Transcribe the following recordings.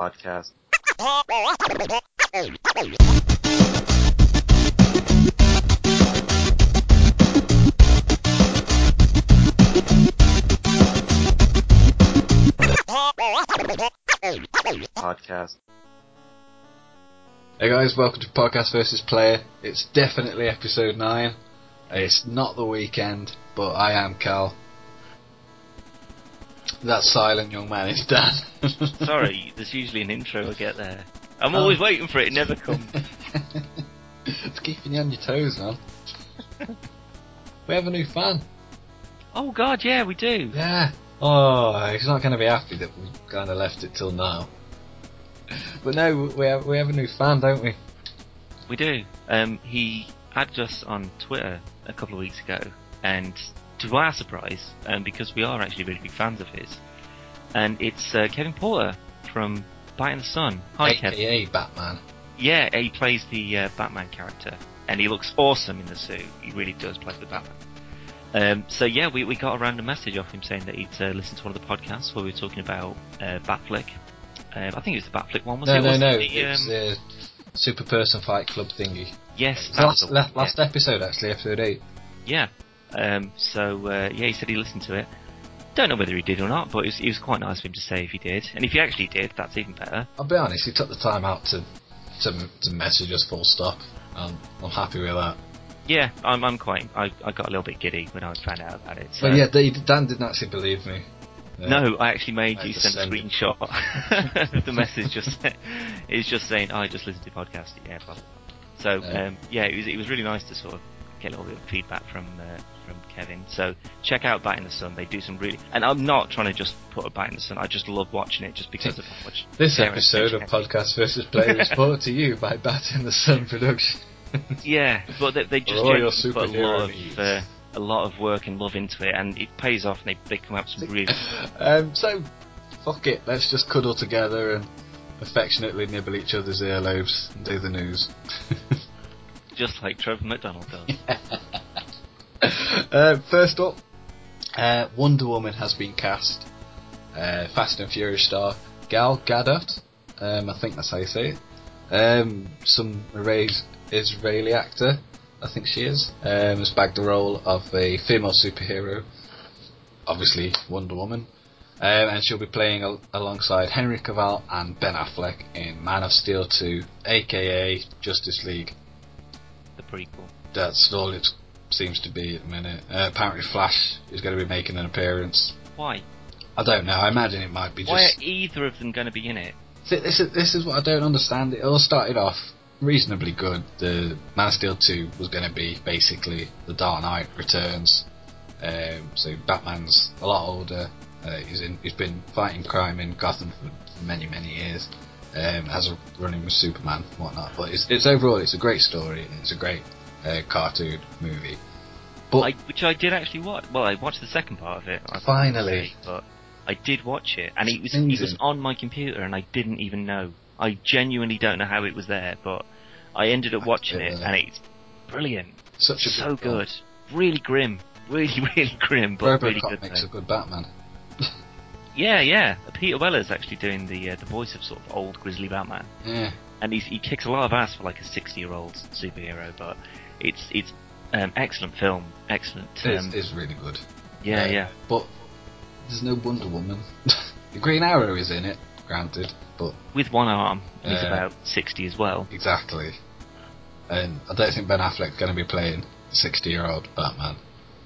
podcast. podcast. Hey guys, welcome to Podcast versus Player. It's definitely episode 9. It's not the weekend, but I am Cal. That silent young man is Dan. Sorry, there's usually an intro I get there. I'm Oh. always waiting for it, it never comes. it's keeping you on your toes, man. we have a new fan. oh god, yeah, we do. Yeah. Oh, he's not going to be happy that we kind of left it till now. But no, we have we have a new fan, don't we? We do. Um, he added us on Twitter a couple of weeks ago, and to our surprise, um, because we are actually really big fans of his, and it's uh, Kevin Porter from Bat in the Sun. Hi, Kevin. AKA Batman. Yeah, he plays the uh, Batman character, and he looks awesome in the suit. He really does play the Batman. Um, so yeah, we, we got a random message off him saying that he'd uh, listened to one of the podcasts where we were talking about uh, Batfleck. Um, I think it was the Batfleck one, was no, it? no, Wasn't no. it It's um, the Super Person Fight Club thingy. yes, was last, the last episode, actually, episode 8. yeah. Yeah. Um, so uh, yeah, he said he listened to it. Don't know whether he did or not, but it was, it was quite nice of him to say if he did. And if he actually did, that's even better. I'll be honest, he took the time out to to, to message us full stop. Um, I'm happy with that. Yeah, I'm, I'm quite. I, I got a little bit giddy when I found out about it. So. But yeah, they, Dan didn't actually believe me. Uh, No, I actually made I you send a screenshot of the message. Just it's just saying, "Oh, I just listened to the podcast." Yeah, blah, blah. So Yeah. um, yeah, it was it was really nice to sort of get a little bit of feedback from uh, from Kevin. So check out Bat in the Sun. They do some really, and I'm not trying to just put a Bat in the Sun. I just love watching it just because of how much. This episode of Podcast versus Player is brought to you by Bat in the Sun Production. Yeah, but they, they just put a lot of uh, a lot of work and love into it, and it pays off. And they they come up with some really um, so, fuck it, let's just cuddle together and affectionately nibble each other's earlobes and do the news. just like Trevor McDonald does. Uh, first up, uh, Wonder Woman has been cast. Uh, Fast and Furious star Gal Gadot, um, I think that's how you say it. Um, some Israeli- actor, I think she is, um, has bagged the role of a female superhero, obviously Wonder Woman. Um, and she'll be playing al- alongside Henry Cavill and Ben Affleck in Man of Steel 2, aka Justice League the prequel. that's all it seems to be at the minute. Uh, apparently, Flash is going to be making an appearance. Why? I don't know. I imagine it might be Why just. are either of them going to be in it? See, This is this is what I don't understand. It all started off reasonably good. The Man of Steel two was going to be basically the Dark Knight Returns. Um, so Batman's a lot older. Uh, he's in. He's been fighting crime in Gotham for, for many many years. Um, has a running with Superman and whatnot. But it's, it's overall it's a great story. It's a great uh, cartoon movie. But I, which I did actually watch. Well, I watched the second part of it. I Finally. but I did watch it, and it was Amazing. it was on my computer, and I didn't even know. I genuinely don't know how it was there, but I ended up watching it, and it's brilliant. such a so good good, really grim, really really grim, but really good. makes though. a good Batman. Yeah, yeah. Peter Weller's actually doing the uh, the voice of sort of old grizzly Batman. Yeah, and he's, he kicks a lot of ass for like a 60 year old superhero, but it's it's um, excellent film, excellent. it's, Um, it's really good. yeah, Uh, yeah. But there's no Wonder Woman. the Green Arrow is in it, granted, but With one arm, he's Uh, about 60 as well. exactly. And I don't think Ben Affleck's going to be playing 60 year old Batman.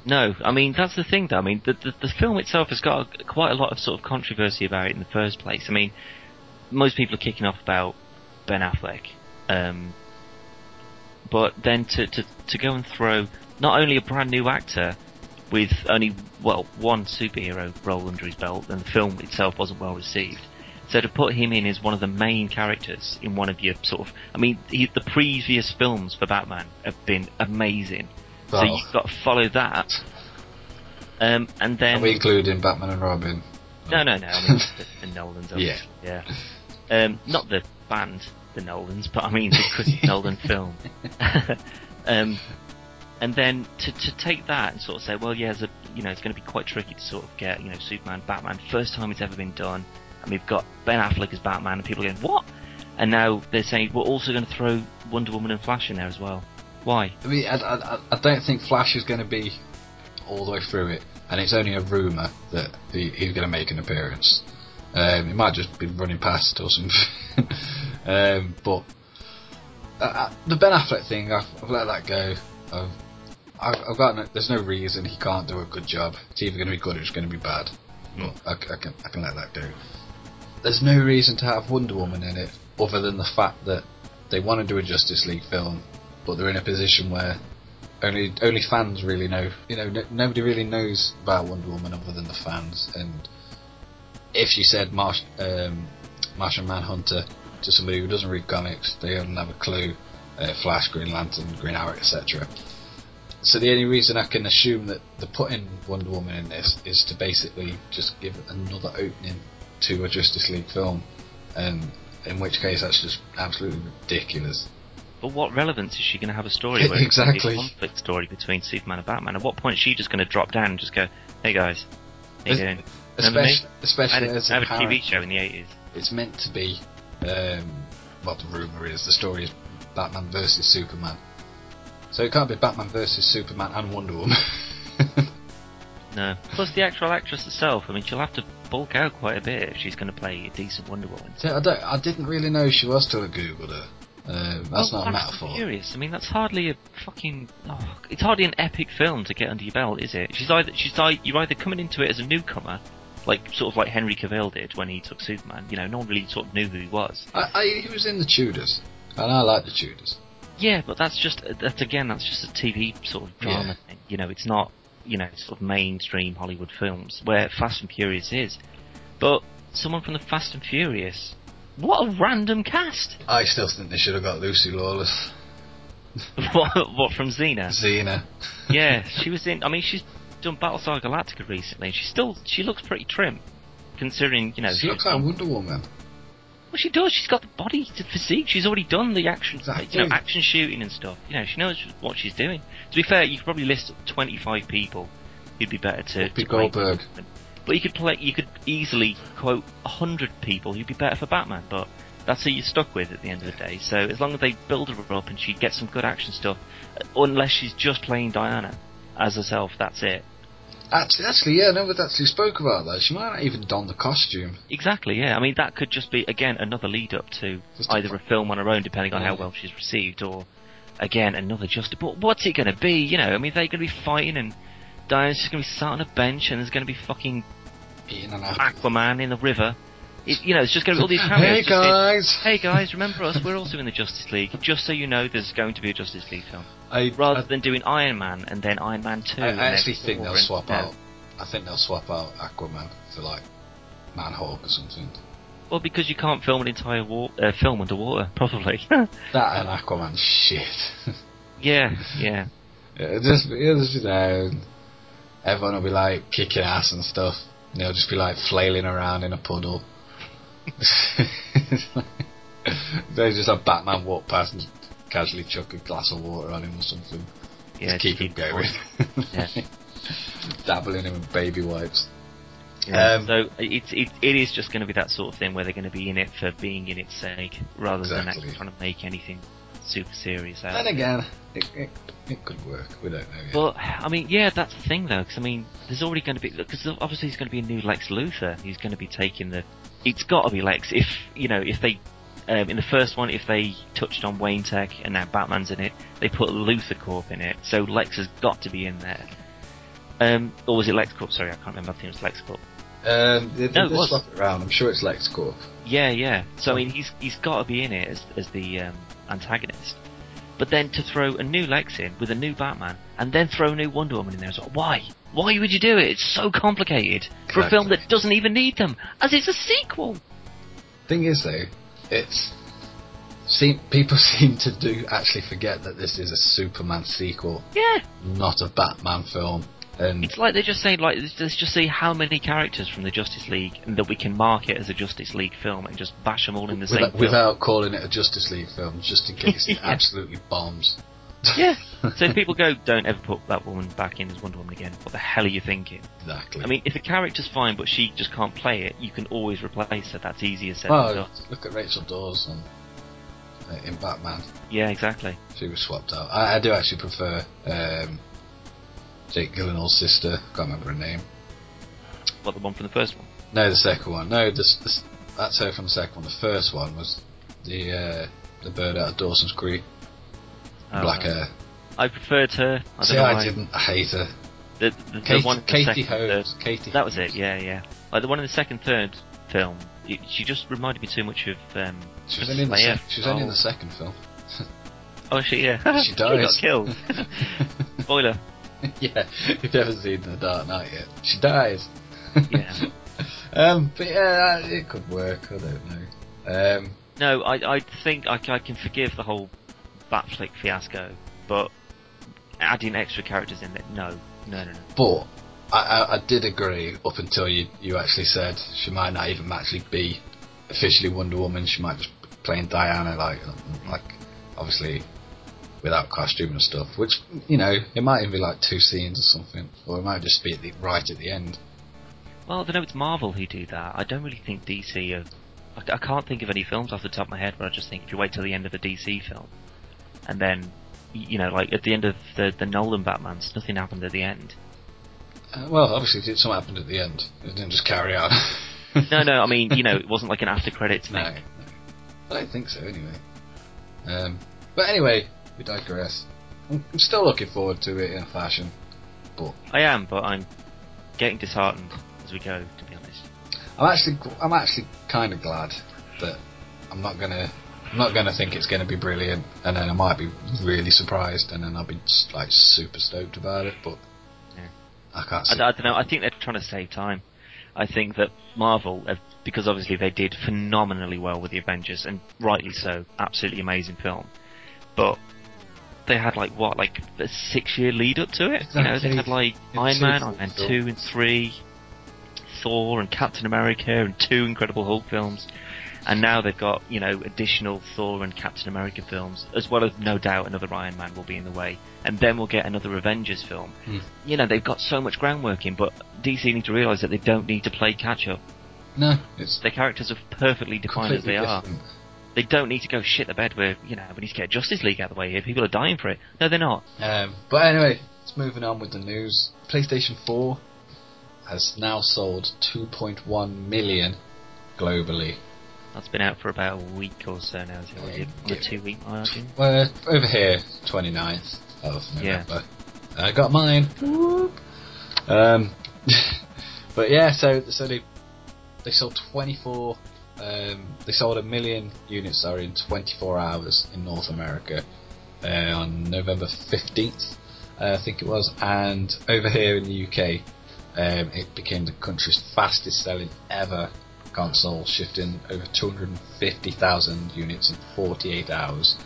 No, I mean that's the thing though. I mean the, the the film itself has got a, quite a lot of sort of controversy about it in the first place. I mean, most people are kicking off about Ben Affleck, um, but then to, to to go and throw not only a brand new actor with only well one superhero role under his belt, and the film itself wasn't well received. So to put him in as one of the main characters in one of your sort of, I mean, he, the previous films for Batman have been amazing. So you've got to follow that. Um, and then are we including Batman and Robin? no, no, no. I mean the, the Nolans, Yeah. Yeah. Um, not the band, the Nolans, but I mean the Chris Nolan film. um, and then to to take that and sort of say, well, yeah, a, you know, it's going to be quite tricky to sort of get, you know, Superman, Batman, first time it's ever been done. and we've got Ben Affleck as Batman, and people are going, what? And now they're saying we're also going to throw Wonder Woman and Flash in there as well. Why? I mean, I, I, I don't think Flash is going to be all the way through it, and it's only a rumor that he, he's going to make an appearance. Um, he might just be running past or something. um, but uh, uh, the Ben Affleck thing, I've, I've let that go. I've, I've, I've got no, there's no reason he can't do a good job. It's either going to be good or it's going to be bad. But I, I can I can let that go. There's no reason to have Wonder Woman in it other than the fact that they want to do a Justice League film, but they're in a position where only only fans really know. You know, n- nobody really knows about Wonder Woman other than the fans. And if you said Marsh, um, Martian Manhunter to somebody who doesn't read comics, they don't have a clue. Uh, Flash, Green Lantern, Green Arrow, etc. So the only reason I can assume that they're putting Wonder Woman in this is to basically just give another opening to a Justice League film, and in which case that's just absolutely ridiculous. But what relevance is she going to have a story where it's Exactly. a conflict story between Superman and Batman? At what point is she just going to drop down and just go, "Hey guys, how you doing?" Remember? Especially, I especially had, as I had a TV show in the eighties. it's meant to be. Um, what the rumor is, the story is Batman versus Superman. So it can't be Batman versus Superman and Wonder Woman. No. Plus the actual actress herself. I mean, she'll have to bulk out quite a bit if she's going to play a decent Wonder Woman. So I don't. I didn't really know she was till I googled her. Um, that's Oh, not a metaphor. Furious. I mean, that's hardly a fucking. Oh, it's hardly an epic film to get under your belt, is it? She's either she's either, you're either coming into it as a newcomer, like sort of like Henry Cavill did when he took Superman. You know, no one really sort of knew who he was. I, I, he was in the Tudors, and I like the Tudors. Yeah, but that's just that's again that's just a TV sort of drama thing. You know, it's not you know sort of mainstream Hollywood films where Fast and Furious is. But someone from the Fast and Furious, what a random cast! I still think they should have got Lucy Lawless, what, what from Xena? Xena. yeah, she was in. I mean, she's done Battlestar Galactica recently. and She still she looks pretty trim, considering you know. she looks like Wonder Woman. Well, she does. She's got the body, the physique. She's already done the action, Exactly. you know, action shooting and stuff. You know, she knows what she's doing. To be fair, you could probably list 25 people who'd be better to. To Goldberg. But you could play. You could easily quote 100 people who'd be better for Batman. But that's who you're stuck with at the end of the day. So as long as they build her up and she gets some good action stuff, unless she's just playing Diana as herself, that's it. Actually, actually, yeah, no, we actually spoke about that. She might not even don the costume. Exactly, yeah. I mean, that could just be, again, another lead up to Just either a film on her own, depending on how well she's received, or, again, another just. But what's it going to be? You know, I mean, they're going to be fighting, and Diana's just going to be sat on a bench, and there's going to be fucking Eating an apple. Aquaman in the river. It, you know, it's just going to be all these cameos. Hey saying, guys! Hey guys, remember us? We're also in the Justice League. Just so you know, there's going to be a Justice League film. I, Rather I, than doing Iron Man and then Iron Man 2. I, I actually think Thor they'll swap no. out. I think they'll swap out Aquaman for like Manhawk or something. Well, because you can't film an entire wa- uh, film underwater, probably. That and Aquaman shit. yeah, yeah. It'll just, it'll just, you know, everyone will be like kicking ass and stuff. And they'll just be like flailing around in a puddle. they just have Batman walk past and casually chuck a glass of water on him or something. Yeah, just keep him going. Yeah. Dabbling him with baby wipes. Yeah. Um, so it's it, it is just going to be that sort of thing where they're going to be in it for being in its sake, rather than Exactly. actually trying to make anything super serious out. It. again, it, it, it could work. We don't know yet. But I mean, yeah, that's the thing though, because I mean, there's already going to be because obviously there's going to be a new Lex Luthor. He's going to be taking the. It's got to be Lex. If you know, if they um, in the first one, if they touched on Wayne Tech and now Batman's in it, they put Luthor Corp in it, so Lex has got to be in there. Um, or was it Lex Corp? Sorry, I can't remember. I think it was Lex Corp. um, they, they No, it was. swap it around. I'm sure it's LexCorp. Yeah, yeah. So I mean, he's he's got to be in it as as the um, antagonist. But then to throw a new Lex in with a new Batman, and then throw a new Wonder Woman in there as well. Why? Why would you do it? It's so complicated for a film that doesn't even need them, as it's a sequel. Thing is, though, it's seem people seem to do actually forget that this is a Superman sequel, Yeah, not a Batman film. And it's like they're just saying, like, let's just see how many characters from the Justice League and that we can market it as a Justice League film and just bash them all in the same without, film. without calling it a Justice League film, just in case it absolutely bombs. Yeah. So if people go, don't ever put that woman back in as Wonder Woman again. What the hell are you thinking? exactly. I mean, if a character's fine but she just can't play it, you can always replace her. That's easier said well, than done. look at Rachel Dawes on, uh, in Batman. Yeah, exactly. She was swapped out. I, I do actually prefer um, Jake Gyllenhaal's sister. Can't remember her name. What the one from the first one? No, the second one. No, this, this, that's her from the second one. The first one was the uh, the bird out of Dawson's Creek, black right. hair. I preferred her. I See, I why. didn't. I hate her. The, the, the one in the Katie second, third- Holmes. Katie. That was it. Yeah, yeah. Like the one in the second, third film. It, she just reminded me too much of. Um, She was only in the Leia. sec- she was only in Oh. the second film. Oh, she yeah. She she got killed. Spoiler. yeah, if you haven't seen The Dark Knight yet, she dies. Yeah. um, but yeah, it could work. I don't know. Um, No, I I think I, I can forgive the whole Batfleck fiasco, but adding extra characters in it, no, no, no, no. but I, I, I did agree up until you you actually said she might not even actually be officially Wonder Woman. She might just be playing Diana, like like obviously without costume and stuff. Which you know, it might even be like two scenes or something, or it might just be at the, right at the end. Well, I don't know. It's Marvel who do that. I don't really think DC. Are, I, I can't think of any films off the top of my head where I just think if you wait till the end of a DC film, and then you know, like at the end of the the Nolan Batman's, nothing happened at the end. Uh, well, obviously, it- something happened at the end. It didn't just carry on. No, no. I mean, you know, it wasn't like an after credits thing. No, no. I don't think so, anyway. Um, but anyway, we digress. I'm, I'm still looking forward to it in a fashion, but I am, but I'm getting disheartened as we go. To be honest. I'm actually I'm actually kind of glad that I'm not gonna I'm not gonna think it's gonna be brilliant, and then I might be really surprised, and then I'll be like super stoked about it. But Yeah. I can't. I, See. I don't know. I think they're trying to save time. I think that Marvel, because obviously they did phenomenally well with the Avengers, and rightly so, absolutely amazing film. But they had like what, like a six-year lead up to it. You know, they had like In Iron Man, full Iron Man two and three, Thor and Captain America, and two Incredible Hulk films. And now they've got, you know, additional Thor and Captain America films, as well as no doubt another Iron Man will be in the way. And then we'll get another Avengers film. Hmm. You know, they've got so much groundwork in, but DC need to realise that they don't need to play catch up. no, it's Their characters are perfectly defined as they are. They don't need to go shit the bed where, you know, we need to get Justice League out of the way here. People are dying for it. No, they're not. Um, but anyway, let's moving on with the news. PlayStation 4 has now sold 2.1 million globally. That's been out for about a week or so now. Is it? Is it a two week margin? Well, over here, 29th of November. Yeah. I got mine. Um, but yeah, so so they they sold 24. Um, they sold a million units, sorry, in 24 hours in North America uh, on November 15th, uh, I think it was, and over here in the UK, um, it became the country's fastest selling ever console, shifting over 250,000 units in 48 hours.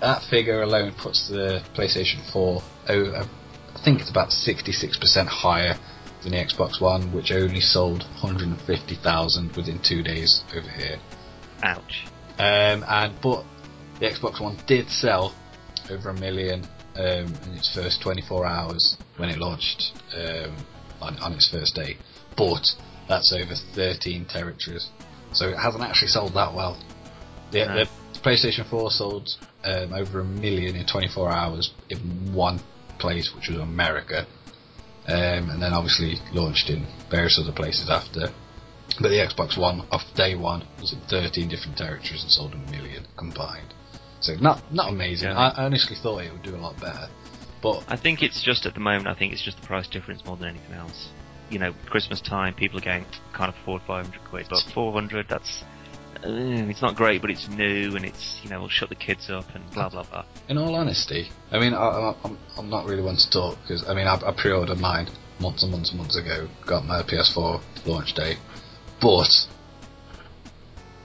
That figure alone puts the PlayStation 4 over, I think it's about 66% higher than the Xbox One, which only sold 150,000 within two days over here. Ouch. Um, and but the Xbox One did sell over a million um, in its first 24 hours when it launched um, on, on its first day. But that's over 13 territories, so it hasn't actually sold that well. The, No. the PlayStation 4 sold um, over a million in 24 hours in one place, which was America, um, and then obviously launched in various other places after. But the Xbox One, off day one, was in 13 different territories and sold a million combined. So not not amazing. Yeah. I, I honestly thought it would do a lot better, but I think it's just at the moment. I think it's just the price difference more than anything else. You know, Christmas time, people are going can't afford 500 quid, but 400. That's uh, it's not great, but it's new and it's you know will shut the kids up and blah blah blah. in all honesty, I mean, I, I, I'm I'm not really one to talk because I mean I, I pre-ordered mine months and months and months ago. Got my PS4 launch day, but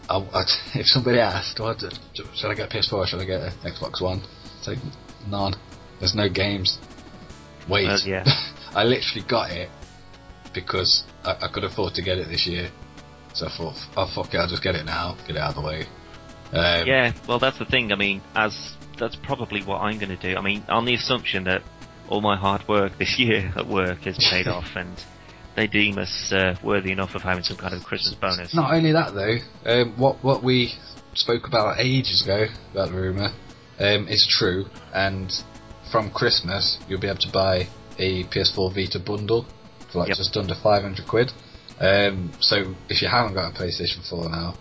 I, I, if somebody asked, what, should I get a PS4 or should I get an Xbox One? It's like none. There's no games. Wait, Well, yeah. I literally got it because I, I could afford to get it this year. So I thought, oh fuck it, I'll just get it now, get it out of the way. Um, Yeah, well that's the thing. I mean, as that's probably what I'm going to do. I mean, on the assumption that all my hard work this year at work has paid off and they deem us uh, worthy enough of having some kind of Christmas bonus. Not only that though, um, what what we spoke about ages ago about the rumor um, is true, and from Christmas you'll be able to buy a PS4 Vita bundle for like Yep. just under 500 quid. Um, so if you haven't got a PlayStation 4 now,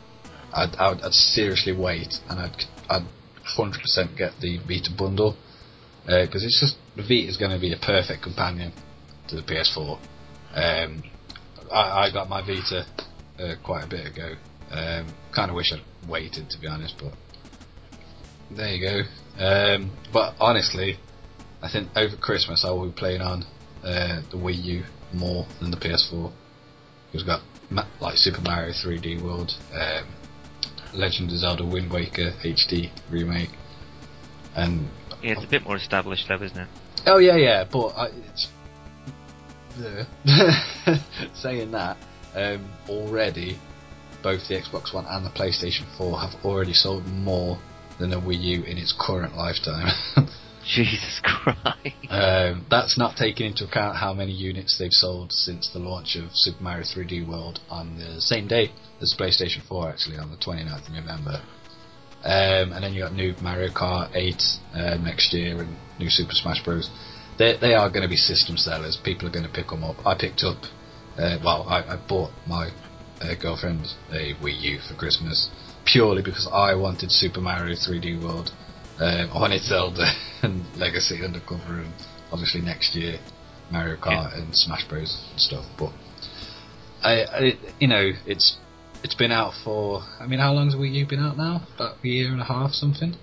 I'd, I'd, I'd seriously wait, and I'd I'd 100% get the Vita bundle because it's just the Vita is going to be a perfect companion to the PS4. Um, I, I got my Vita uh, quite a bit ago. Um, kind of wish I'd waited to be honest, but there you go. Um, but honestly, I think over Christmas I will be playing on uh, the Wii U more than the PS4. We've got like Super Mario 3D World, um, Legend of Zelda Wind Waker HD remake, and Yeah, it's a bit more established though, isn't it? Oh yeah, yeah, but I, it's the saying that um, already, both the Xbox One and the PlayStation 4 have already sold more than a Wii U in its current lifetime. Jesus Christ. um, that's not taking into account how many units they've sold since the launch of Super Mario 3D World on the same day as PlayStation 4, actually on the 29th of November. Um, and then you got new Mario Kart 8 uh, next year and new Super Smash Bros. They they are going to be system sellers. People are going to pick them up. I picked up, uh, well, I, I bought my uh, girlfriend a Wii U for Christmas purely because I wanted Super Mario 3D World. Um, I wanted Zelda and Lego City Undercover, and obviously next year Mario Kart and Smash Bros and stuff. But I, I, you know, it's it's been out for. I mean, how long's Wii U been out now? About a year and a half, something.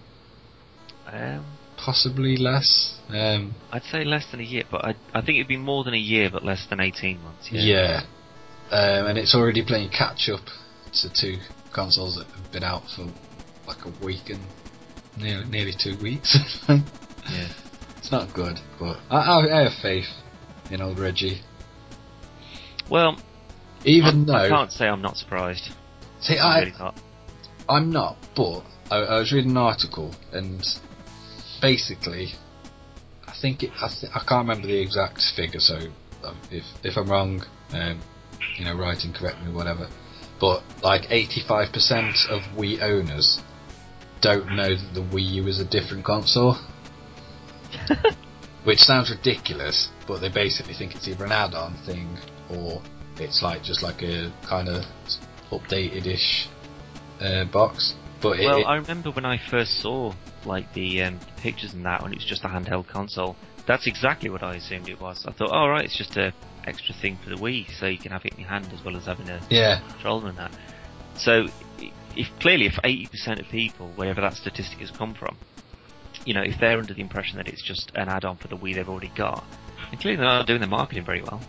Um, Possibly less. Um, I'd say less than a year, but I, I think it'd be more than a year, but less than 18 months. Yeah. yeah, um, and it's already playing catch up to two consoles that have been out for like a week and nearly, nearly two weeks. Yeah. It's not good, but I, I, I have faith in old Reggie. Well, Even I, though, I can't say I'm not surprised. see, I'm I, really not. I'm not, but I, I was reading an article and basically, I think it, I, th- I can't remember the exact figure, so um, if if I'm wrong, um, you know, write and correct me, whatever. But like 85% of Wii owners don't know that the Wii U is a different console, which sounds ridiculous, but they basically think it's either an add-on thing or it's like just like a kind of updated-ish uh, box. But it, Well, it- I remember when I first saw like the, um, pictures and that when it was just a handheld console. That's exactly what I assumed it was. I thought, oh right, it's just a extra thing for the Wii, so you can have it in your hand as well as having a yeah, controller and that. So, if clearly if 80% of people, wherever that statistic has come from, you know, if they're under the impression that it's just an add-on for the Wii they've already got, then clearly they're not doing their marketing very well.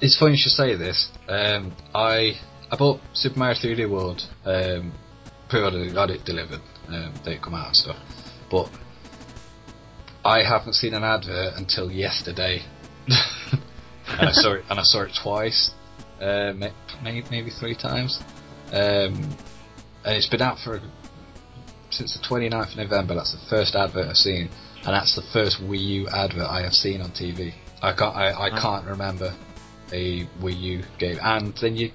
it's funny you should say this. Um, I I bought Super Mario 3D World, um, pre-ordered got it delivered, um, they come out and stuff, but I haven't seen an advert until yesterday, and I saw it and I saw it twice, uh, maybe maybe three times, um, and it's been out for since the 29th of November. That's the first advert I've seen, and that's the first Wii U advert I have seen on TV. I can't I, I can't remember a Wii U game. And then you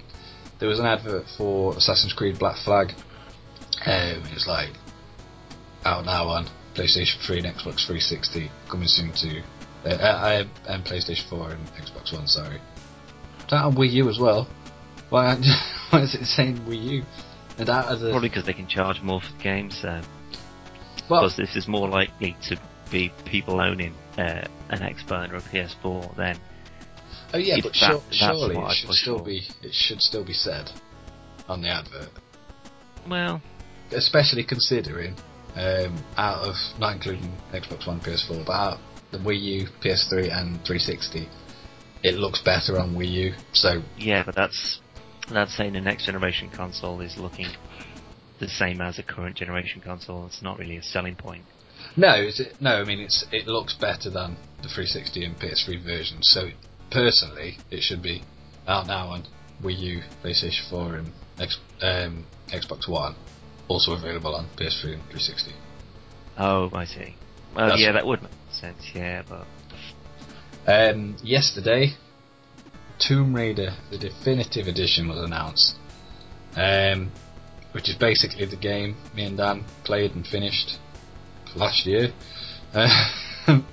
there was an advert for Assassin's Creed Black Flag. Um, it was like out now on PlayStation 3 and Xbox 360, coming soon to uh, uh, and PlayStation 4 and Xbox One. Sorry, that on Wii U as well. Why, why is it saying Wii U? And out of the Probably because they can charge more for the games. Uh, well, because this is more likely to be people owning uh, an Xbox or a PS4 than oh yeah, but that- sure, surely it should still for. be it should still be said on the advert. well, especially considering um, out of not including Xbox One, PS4, but out the Wii U, PS3, and 360, it looks better on Wii U. So yeah, but that's that's saying the next generation console is looking the same as a current generation console. It's not really a selling point. no, it's, no, I mean it's it looks better than the 360 and PS3 versions. So personally, it should be out now on Wii U, PlayStation 4, and X, um, Xbox One. Also available on PS3 and 360. Oh, I see. Well, That's- yeah, that would make sense. Yeah, but Um, yesterday, Tomb Raider, the definitive edition, was announced. Um, which is basically the game me and Dan played and finished last year. Uh, um,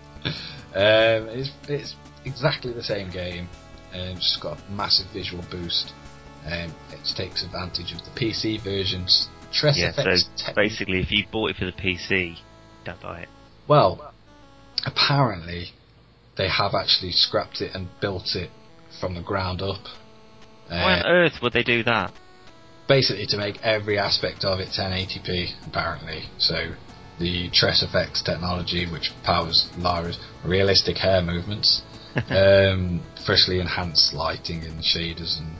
it's, it's exactly the same game, um, just got a massive visual boost. Um, it takes advantage of the PC versions. Tress yeah, effects so basically, if you bought it for the PC, don't buy it. Well, apparently, they have actually scrapped it and built it from the ground up. Why on Uh, earth would they do that? basically to make every aspect of it 1080p apparently so the TressFX technology which powers Lara's realistic hair movements um, freshly enhanced lighting and shaders and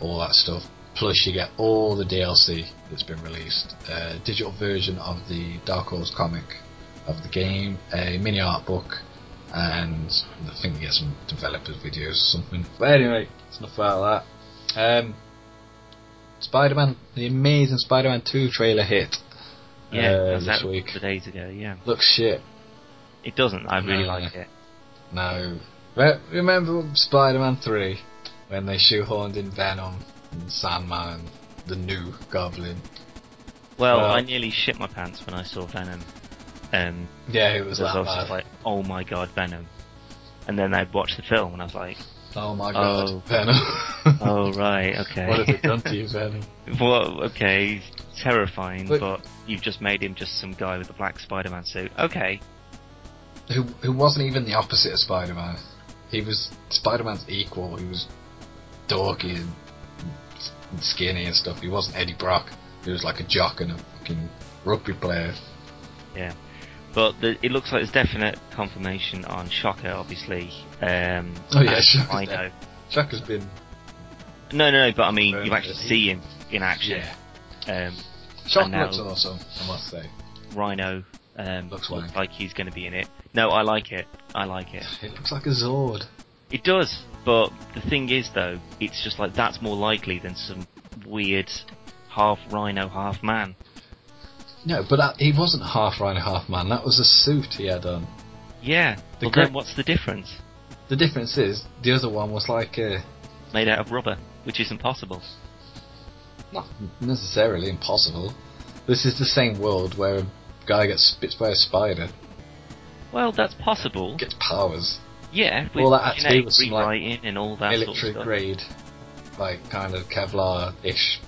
all that stuff plus you get all the DLC that's been released a digital version of the Dark Horse comic of the game a mini art book and I think you get some developers videos or something but anyway it's enough about that um, Spider-Man, the amazing Spider-Man 2 trailer hit Yeah, uh, this a week. couple days ago. Yeah, Looks shit. it doesn't. I really No. like it. No. Re- Remember Spider-Man 3 when they shoehorned in Venom and Sandman and the new Goblin? Well, Well- I nearly shit my pants when I saw Venom. Um, Yeah, it was that was just bad. like, oh my god, Venom. And then I watched the film and I was like, oh my god, Oh. Venom. oh right, okay. what have they done to you, Venom? well, okay, he's terrifying, But- but you've just made him just some guy with a black Spider-Man suit. Okay, Who, who wasn't even the opposite of Spider-Man. He was Spider-Man's equal. He was dorky and, and skinny and stuff. He wasn't Eddie Brock. He was like a jock and a fucking rugby player. yeah. But the, it looks like there's definite confirmation on Shocker, obviously. Um, Oh, yeah, Shocker's there. Chuck has been No, no, no, but I mean, you actually see him in action. yeah. Um, Shock And now- looks awesome, I must say. Rhino um, Looks looks, like he's going to be in it. No, I like it. I like it. It looks like a Zord. It does, but the thing is, though, it's just like that's more likely than some weird half rhino, half man. No, but that, he wasn't half rhino, half man. That was a suit he had on. Yeah, The but gre- then what's the difference? The difference is the other one was like a Made out of rubber, which isn't possible. not necessarily impossible. This is the same world where a guy gets spit by a spider, Well, that's possible. gets powers. Yeah, with All that had to with some, like, and all that sort of military stuff. grade, like kind of Kevlar-ish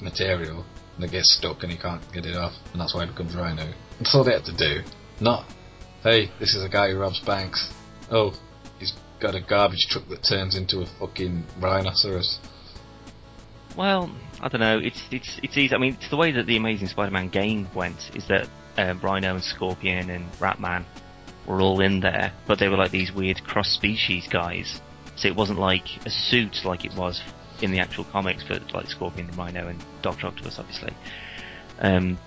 material that gets stuck and he can't get it off, and that's why it becomes Rhino. That's all they had to do. Not, hey, this is a guy who robs banks. Oh, he's got a garbage truck that turns into a fucking rhinoceros. Well, I don't know. It's it's it's easy. I mean, it's the way that the Amazing Spider-Man game went. Is that um, Rhino and Scorpion and Ratman were all in there, but they were like these weird cross-species guys. So it wasn't like a suit like it was in the actual comics for like Scorpion Rhino and Doctor Octopus, obviously. Um,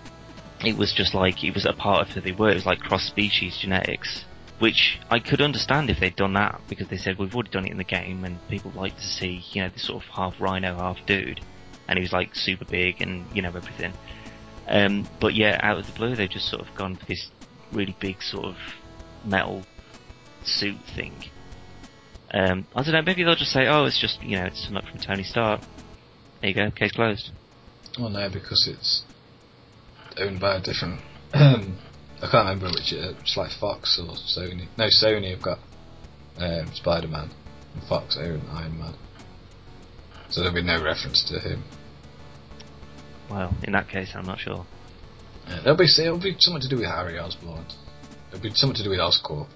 it was just like it was a part of who they were. It was like cross-species genetics, which I could understand if they'd done that because they said we've already done it in the game and people like to see you know this sort of half rhino, half dude, and he was like super big and you know everything. Um, but yeah, out of the blue, they've just sort of gone for this really big sort of metal suit thing. Um, I don't know. Maybe they'll just say, "Oh, it's just you know, it's something from Tony Stark." There you go, case closed. Well, no, because it's owned by a different. I can't remember which. Uh, it's like Fox or Sony. No, Sony have got um, Spider-Man, and Fox own Iron Man. So there'll be no reference to him. Well, in that case, I'm not sure. Uh, there'll be it'll be something to do with Harry Osborn. It'll be something to do with Oscorp.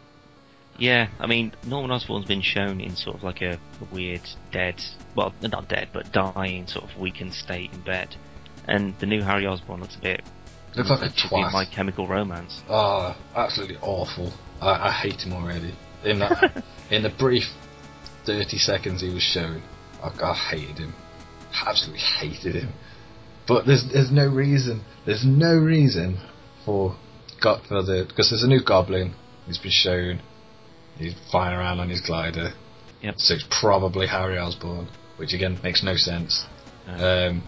Yeah, I mean, Norman Osborn's been shown in sort of like a, a weird dead, well, not dead, but dying, sort of weakened state in bed. And the new Harry Osborn looks a bit. Looks like a twat. My Chemical Romance. Oh, absolutely awful. I, I hate him already. In that, in the brief thirty seconds he was shown, I, I hated him. Absolutely hated him. But there's there's no reason. There's no reason for got for the because there's a new Goblin. He's been shown. He's flying around on his glider. Yep. So it's probably Harry Osborn, which again makes no sense. Um,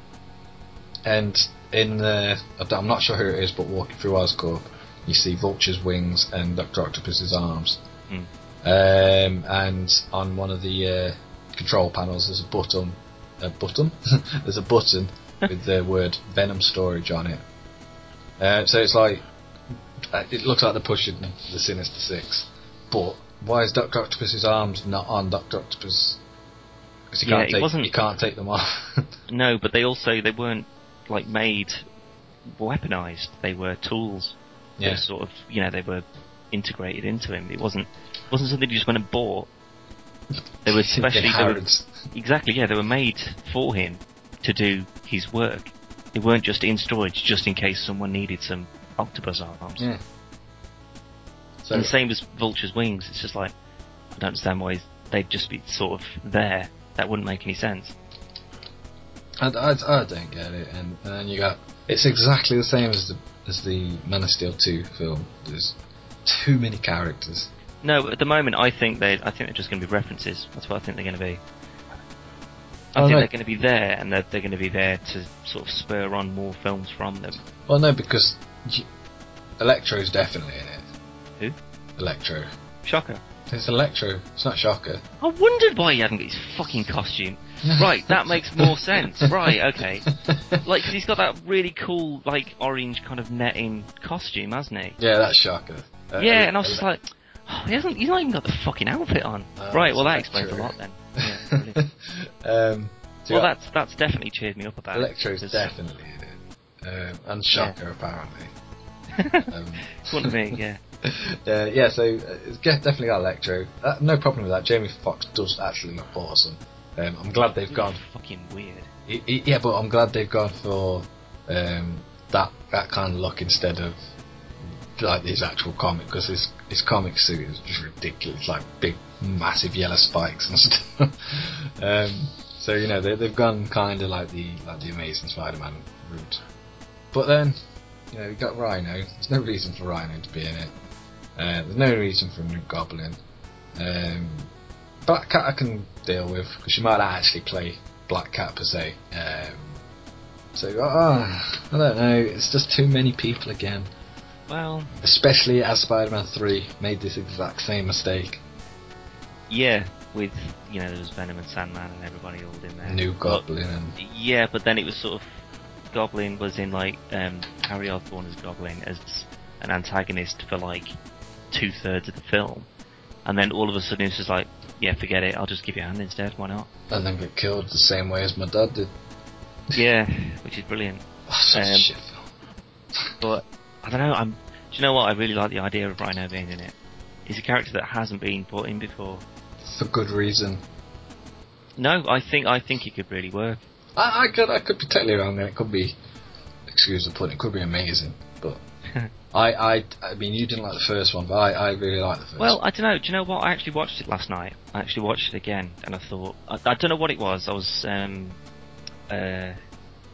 and in the, I'm not sure who it is, but walking through Oscorp, you see Vulture's wings and Doctor Octopus's arms. Hmm. Um, and on one of the uh, control panels, there's a button. A button. there's a button with the word Venom storage on it. Uh, so it's like it looks like they're pushing the Sinister Six, but why is Doctor Octopus's arms not on Doctor Octopus? Because he Yeah, can't take wasn't- he can't take them off. No, but they also they weren't like made weaponized. They were tools. They yeah, were sort of you know they were integrated into him. It wasn't wasn't something you just went and bought. They were In specially they were, exactly yeah they were made for him to do his work. They weren't just in storage just in case someone needed some octopus arms. Yeah. So And the same as Vulture's wings. It's just like I don't understand why they'd just be sort of there. That wouldn't make any sense. I, I, I don't get it, and, and then you got it's exactly the same as the as the Man of Steel two film. There's too many characters. No, at the moment, I think they. I think they're just going to be references. That's what I think they're going to be. I think they're going to be there, and they're, they're going to be there to sort of spur on more films from them. Well, no, because Electro's definitely in it. Who? Electro. Shocker. It's Electro. It's not Shocker. I wondered why he hadn't got his fucking costume. Right, that makes more sense. Right, okay. Like, 'cause he's got that really cool, like, orange kind of netting costume, hasn't he? yeah, that's Shocker. Uh, yeah, Ele- and I was just Ele- like, oh, he hasn't. He's not even got the fucking outfit on. Oh, right, well that explains a lot then. Yeah, um, so well, that's that's definitely cheered me up about it. Definitely in it, um, and Shocker apparently. Um, It's one of me, yeah. uh, yeah, so uh, it's definitely got Electro. Uh, no problem with that. Jamie Foxx does actually look awesome. Um, I'm glad they've gone. Fucking weird. y- y- Yeah, but I'm glad they've gone for um, that that kind of look instead of like his actual comic because his his comic suit is just ridiculous, like big, massive yellow spikes and stuff. um, so you know they, they've gone kind of like the like the Amazing Spider-Man route. But then, you know, you got Rhino. There's no reason for Rhino to be in it. Uh, there's no reason for a new Goblin. Um, Black Cat I can deal with because she might actually play Black Cat per se. Um, so uh, I don't know. It's just too many people again. Well, Especially as Spider-Man 3 made this exact same mistake. yeah, with you know there was Venom and Sandman and everybody all in there. New But- Goblin and yeah, but then it was sort of Goblin was in like um, Harry Osborn as Goblin as an antagonist for like two thirds of the film, and then all of a sudden it's just like, yeah, forget it. I'll just give you a hand instead. Why not? and then get killed the same way as my dad did. Yeah, which is brilliant. Oh, such a Um, shit film. But I don't know. I'm. Do you know what? I really like the idea of Rhino being in it. He's a character that hasn't been put in before. For good reason. No, I think I think it could really work. I, I could I could be totally wrong and it could be excuse the pun, it could be amazing. But I, I I mean you didn't like the first one, but I, I really like the first Well. I don't know. Do you know what? I actually watched it last night. I actually watched it again, and I thought I, I don't know what it was. I was um, uh,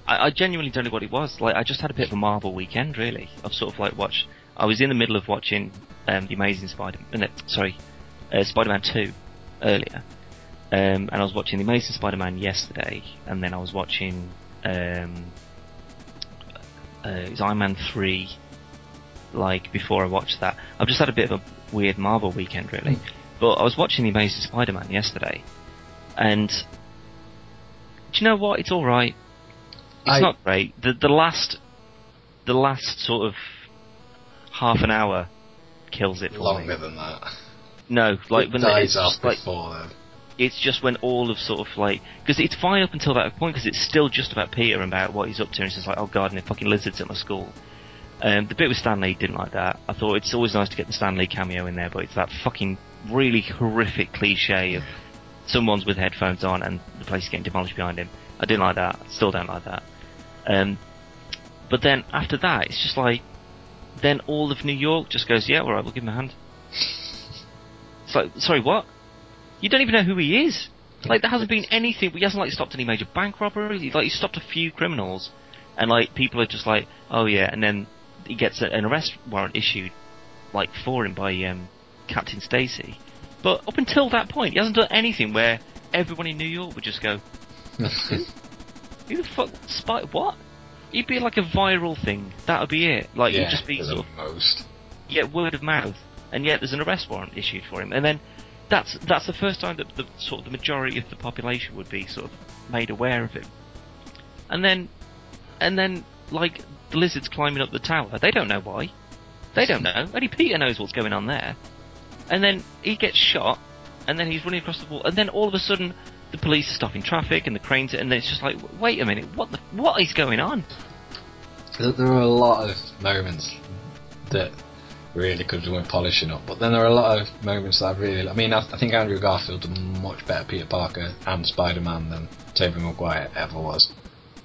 I, I genuinely don't know what it was. Like I just had a bit of a Marvel weekend, really. I've sort of like watched. I was in the middle of watching um, the Amazing Spider. Uh, no, sorry, uh, Spider-Man Two earlier, um, and I was watching the Amazing Spider-Man yesterday, and then I was watching um, uh, it was Iron Man Three. Like before I watched that, I've just had a bit of a weird Marvel weekend, really. Hmm. But I was watching the Amazing Spider-Man yesterday, and do you know what? It's all right. It's I- not great. The the last the last sort of half an hour kills it for Longer me. Longer than that. No, like it when dies it's off just like before then. it's just when all of sort of like because it's fine up until that point because it's still just about Peter and about what he's up to and it's just like oh god and the fucking lizards at my school. Um, the bit with Stan Lee didn't like that. I thought it's always nice to get the Stan Lee cameo in there, but it's that fucking really horrific cliche of someone's with headphones on and the place is getting demolished behind him. I didn't like that. Still don't like that. Um, but then after that, it's just like then all of New York just goes, yeah, all right, we'll give him a hand. It's like, sorry, what? You don't even know who he is. Like there hasn't been anything. He hasn't like stopped any major bank robberies. He's like he stopped a few criminals, and like people are just like, oh yeah, and then he gets an arrest warrant issued, like for him by um, Captain Stacy. But up until that point, he hasn't done anything where everyone in New York would just go, who the fuck, spy, what? He'd be like a viral thing. That would be it. Like yeah, he'd just be sort of most. yeah, word of mouth, and yet there's an arrest warrant issued for him. And then that's that's the first time that the sort of the majority of the population would be sort of made aware of him. And then, and then like the lizards climbing up the tower, they don't know why. They don't know. Only Peter knows what's going on there. And then he gets shot, and then he's running across the wall, and then all of a sudden the police are stopping traffic and the cranes, and then it's just like, wait a minute, what the what is going on? There are a lot of moments that really could have been polishing up, but then there are a lot of moments that I really. I mean, I, I think Andrew Garfield a much better Peter Parker and Spider Man than Tobey Maguire ever was.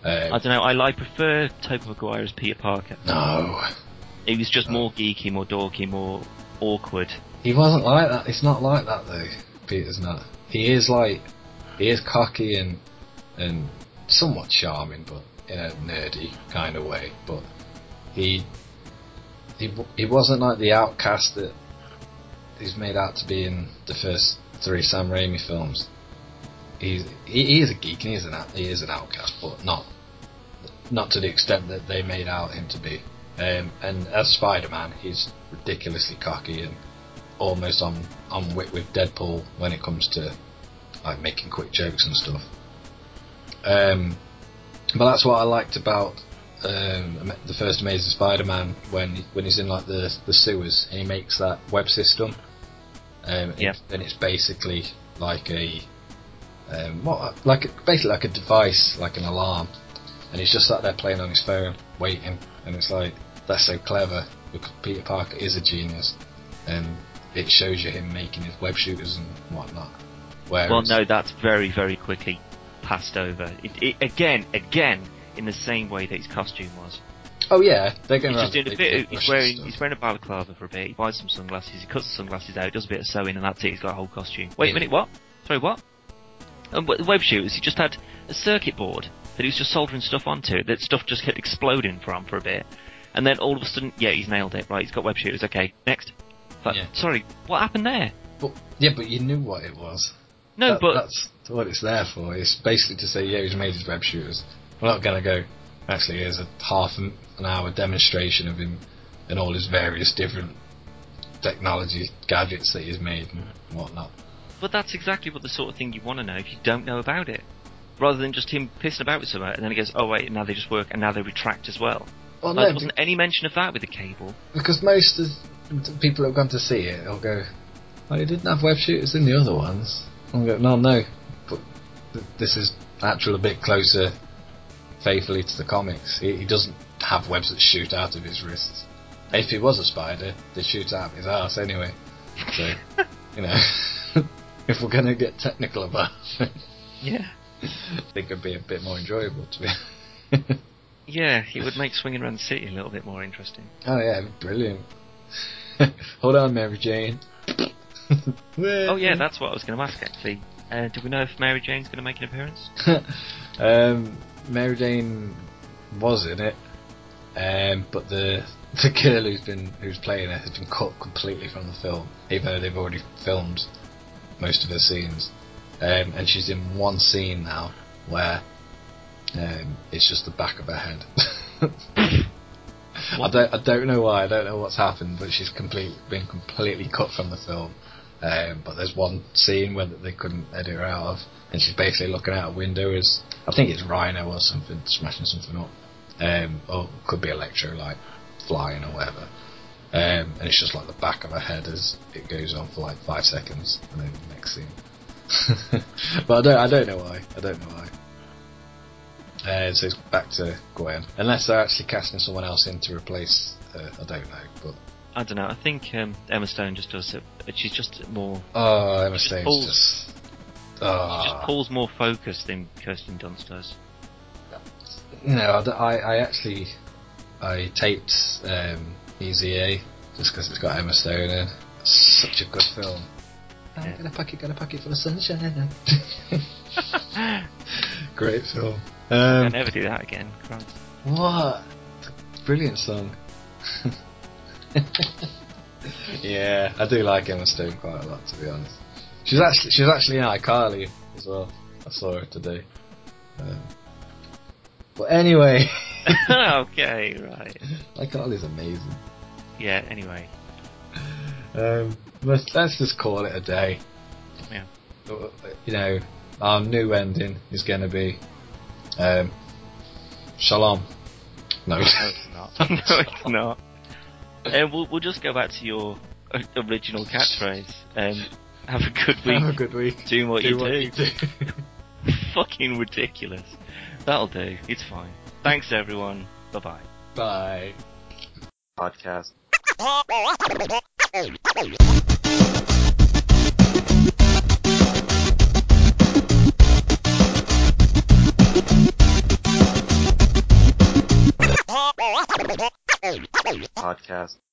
I Um, don't know. I, I prefer Tobey Maguire as Peter Parker. no, He was just more geeky, more dorky, more awkward. he wasn't like that. It's not like that though. Peter's not. He is like he is cocky and and somewhat charming, but in a nerdy kind of way. But he he w- he wasn't like the outcast that he's made out to be in the first three Sam Raimi films. He's he, he is a geek and he is an he is an outcast, but not not to the extent that they made out him to be. Um, and as Spider-Man, he's ridiculously cocky and almost on on wit with Deadpool when it comes to like making quick jokes and stuff. Um, but that's what I liked about um, the first Amazing Spider-Man when when he's in like the the sewers and he makes that web system. Um, Yeah. and it's basically like a um, what like a- basically like a device, like an alarm, and he's just sat there playing on his phone, waiting, and it's like that's so clever because Peter Parker is a genius, and it shows you him making his web shooters and whatnot. Whereas, Well, no, that's very, very quickly passed over. It, it, again, again, in the same way that his costume was. oh yeah, they're going He's just doing a bit. they Of, brush he's wearing stuff. he's wearing a balaclava for a bit. He buys some sunglasses. He cuts the sunglasses out. Does a bit of sewing, and that's it. He's got a whole costume. Wait Yeah. a minute, what? Sorry, what? Um, but web shooters. He just had a circuit board that he was just soldering stuff onto. That stuff just kept exploding from for a bit, and then all of a sudden, yeah, he's nailed it. Right, he's got web shooters. Okay, next. But, Yeah. Sorry, what happened there? But yeah, but you knew what it was. No, That- but that's what it's there for. It's basically to say, yeah, he's made his web shooters. We're not going to go. Actually, here's a half an an hour demonstration of him and all his various different technology gadgets that he's made and whatnot. But that's exactly what the sort of thing you want to know if you don't know about it. Rather than just him pissing about with something, and then he goes, oh wait, now they just work, and now they retract as well. Well, Like, no, there wasn't any mention of that with the cable. because most of the people who have gone to see it, they'll go, "Oh, he didn't have web shooters in the other ones." I'm going, "No, no, but th- this is actually a bit closer, faithfully to the comics. He, he doesn't have webs that shoot out of his wrists. If he was a spider, they'd shoot out of his ass anyway. So, you know, if we're gonna get technical about it, Yeah. I think it'd be a bit more enjoyable to be. Yeah, it would make swinging around the city a little bit more interesting. Oh yeah, brilliant. Hold on, Mary Jane. Oh yeah, that's what I was going to ask actually. Uh, do we know if Mary Jane's going to make an appearance? um, Mary Jane was in it, um, but the the girl who's been who's playing it has been cut completely from the film, even though they've already filmed most of her scenes. Um, and she's in one scene now where um, it's just the back of her head. I don't I don't know why I don't know what's happened, but she's complete been completely cut from the film. Um, but there's one scene where they couldn't edit her out of, and she's basically looking out a window as I think it's Rhino or something smashing something up, um, or could be Electro like flying or whatever. Um, and it's just like the back of her head as it goes on for like five seconds, and then the next scene. but I don't I don't know why I don't know why. Uh, so it's back to Gwen, unless they're actually casting someone else in to replace. Uh, I don't know, but I don't know. I think um, Emma Stone just does it. She's just more. oh, Emma Just Stone's pulls- just. She Oh, just pulls more focus than Kirsten Dunst does. No, I, I actually I taped um, Easy A just because it's got Emma Stone in. It's such a good film. Yeah. I'm gonna pack it, gonna pack it for the sunshine. Great film. I'll Um, never do that again. Christ. what? Brilliant song. yeah, I do like Emma Stone quite a lot, to be honest. She's actually she's actually in iCarly as well. I saw her today. Um, but anyway, okay, right. iCarly's amazing. Yeah. Anyway, Um, let's, let's just call it a day. Yeah. You know, our new ending is going to be um, Shalom. No, No, it's not. no, it's not. Um, we'll, we'll just go back to your uh, original catchphrase. Um, have a good week. Have a good week. Doing what Do you what do. you do. Fucking ridiculous. That'll do. It's fine. Thanks, everyone. Bye bye. Bye. Podcast. Podcast.